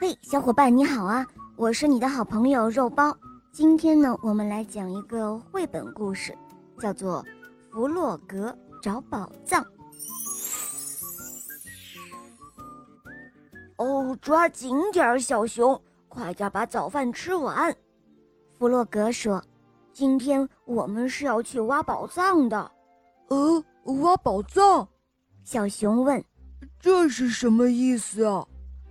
嘿，小伙伴你好啊！我是你的好朋友肉包。今天呢，我们来讲一个绘本故事，叫做《弗洛格找宝藏》。哦，抓紧点儿，小熊，快点把早饭吃完。弗洛格说：“今天我们是要去挖宝藏的。”呃，挖宝藏？小熊问：“这是什么意思啊？”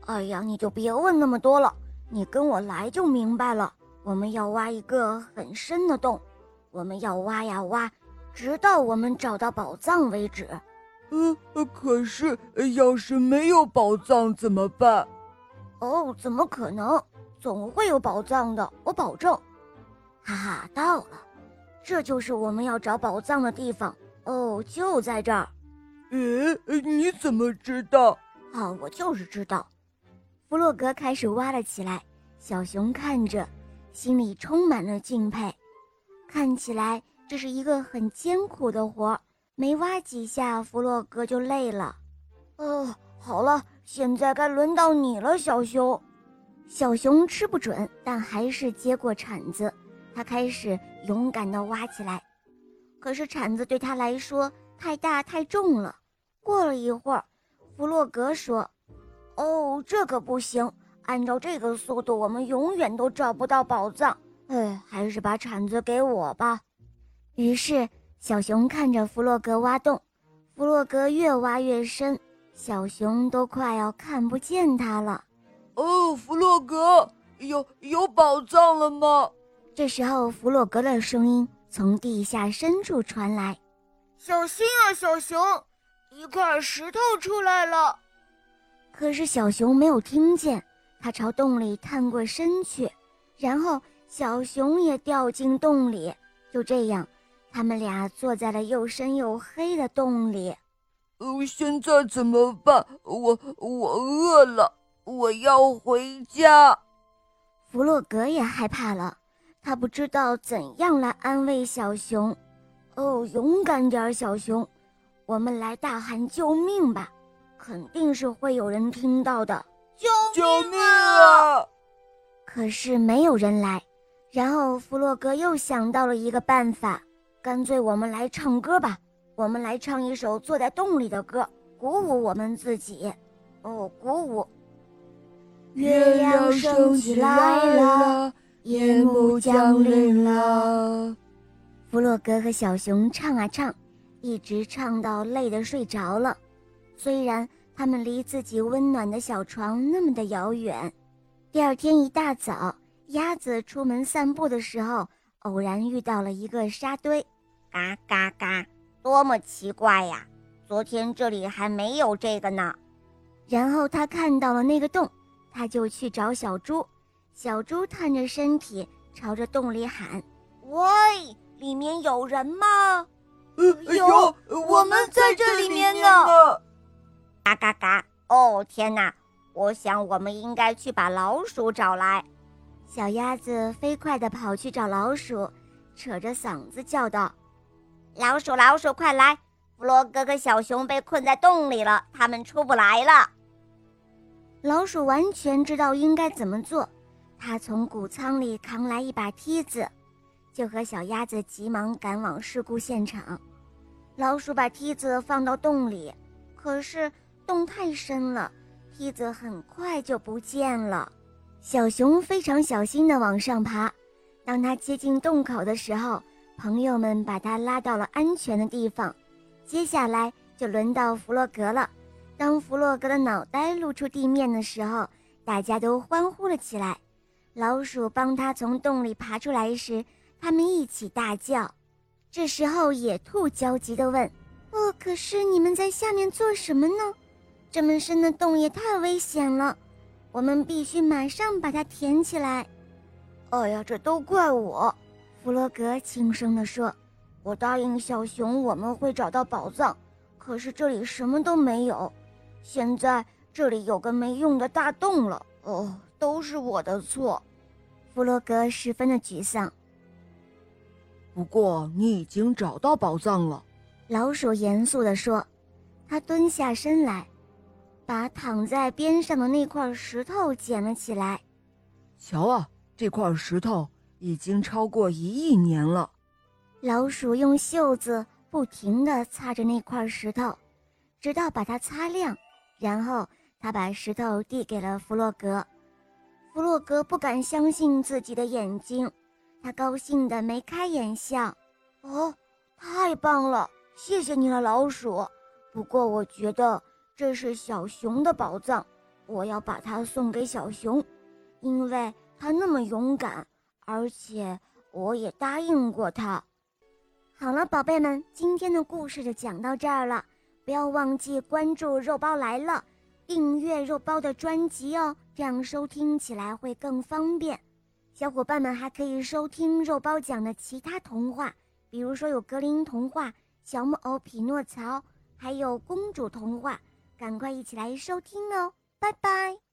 哎呀，你就别问那么多了，你跟我来就明白了。我们要挖一个很深的洞，我们要挖呀挖，直到我们找到宝藏为止。呃，可是要是没有宝藏怎么办？哦，怎么可能？总会有宝藏的，我保证。哈哈，到了，这就是我们要找宝藏的地方。哦，就在这儿。诶，你怎么知道？啊，我就是知道。弗洛格开始挖了起来，小熊看着，心里充满了敬佩。看起来这是一个很艰苦的活儿，没挖几下，弗洛格就累了。哦，好了，现在该轮到你了，小熊。小熊吃不准，但还是接过铲子，他开始勇敢地挖起来。可是铲子对他来说太大太重了。过了一会儿，弗洛格说。哦，这可不行！按照这个速度，我们永远都找不到宝藏。哎，还是把铲子给我吧。于是，小熊看着弗洛格挖洞，弗洛格越挖越深，小熊都快要看不见他了。哦，弗洛格，有有宝藏了吗？这时候，弗洛格的声音从地下深处传来：“小心啊，小熊，一块石头出来了。”可是小熊没有听见，它朝洞里探过身去，然后小熊也掉进洞里。就这样，他们俩坐在了又深又黑的洞里。呃，现在怎么办？我我饿了，我要回家。弗洛格也害怕了，他不知道怎样来安慰小熊。哦，勇敢点，小熊，我们来大喊救命吧！肯定是会有人听到的，救命啊！可是没有人来。然后弗洛格又想到了一个办法，干脆我们来唱歌吧。我们来唱一首坐在洞里的歌，鼓舞我们自己。哦，鼓舞。月亮升起来了，夜幕降临了。弗洛格和小熊唱啊唱，一直唱到累得睡着了。虽然他们离自己温暖的小床那么的遥远，第二天一大早，鸭子出门散步的时候，偶然遇到了一个沙堆，嘎嘎嘎，多么奇怪呀！昨天这里还没有这个呢。然后他看到了那个洞，他就去找小猪。小猪探着身体，朝着洞里喊：“喂，里面有人吗？”“有，我们在这里面呢。”嘎嘎嘎！哦天哪，我想我们应该去把老鼠找来。小鸭子飞快地跑去找老鼠，扯着嗓子叫道：“老鼠，老鼠，快来！弗洛格和小熊被困在洞里了，他们出不来了。”老鼠完全知道应该怎么做，它从谷仓里扛来一把梯子，就和小鸭子急忙赶往事故现场。老鼠把梯子放到洞里，可是。洞太深了，梯子很快就不见了。小熊非常小心地往上爬。当他接近洞口的时候，朋友们把他拉到了安全的地方。接下来就轮到弗洛格了。当弗洛格的脑袋露出地面的时候，大家都欢呼了起来。老鼠帮他从洞里爬出来时，他们一起大叫。这时候，野兔焦急地问：“哦，可是你们在下面做什么呢？”这么深的洞也太危险了，我们必须马上把它填起来。哎呀，这都怪我！弗洛格轻声地说：“我答应小熊我们会找到宝藏，可是这里什么都没有。现在这里有个没用的大洞了。哦，都是我的错。”弗洛格十分的沮丧。不过你已经找到宝藏了，老鼠严肃地说。他蹲下身来。把躺在边上的那块石头捡了起来。瞧啊，这块石头已经超过一亿年了。老鼠用袖子不停地擦着那块石头，直到把它擦亮，然后他把石头递给了弗洛格。弗洛格不敢相信自己的眼睛，他高兴得眉开眼笑。哦，太棒了！谢谢你了，老鼠。不过我觉得这是小熊的宝藏，我要把它送给小熊，因为它那么勇敢，而且我也答应过他。好了，宝贝们，今天的故事就讲到这儿了，不要忘记关注“肉包来了”。订阅肉包的专辑哦，这样收听起来会更方便。小伙伴们还可以收听肉包讲的其他童话，比如说有格林童话、小木偶匹诺曹，还有公主童话，赶快一起来收听哦！拜拜。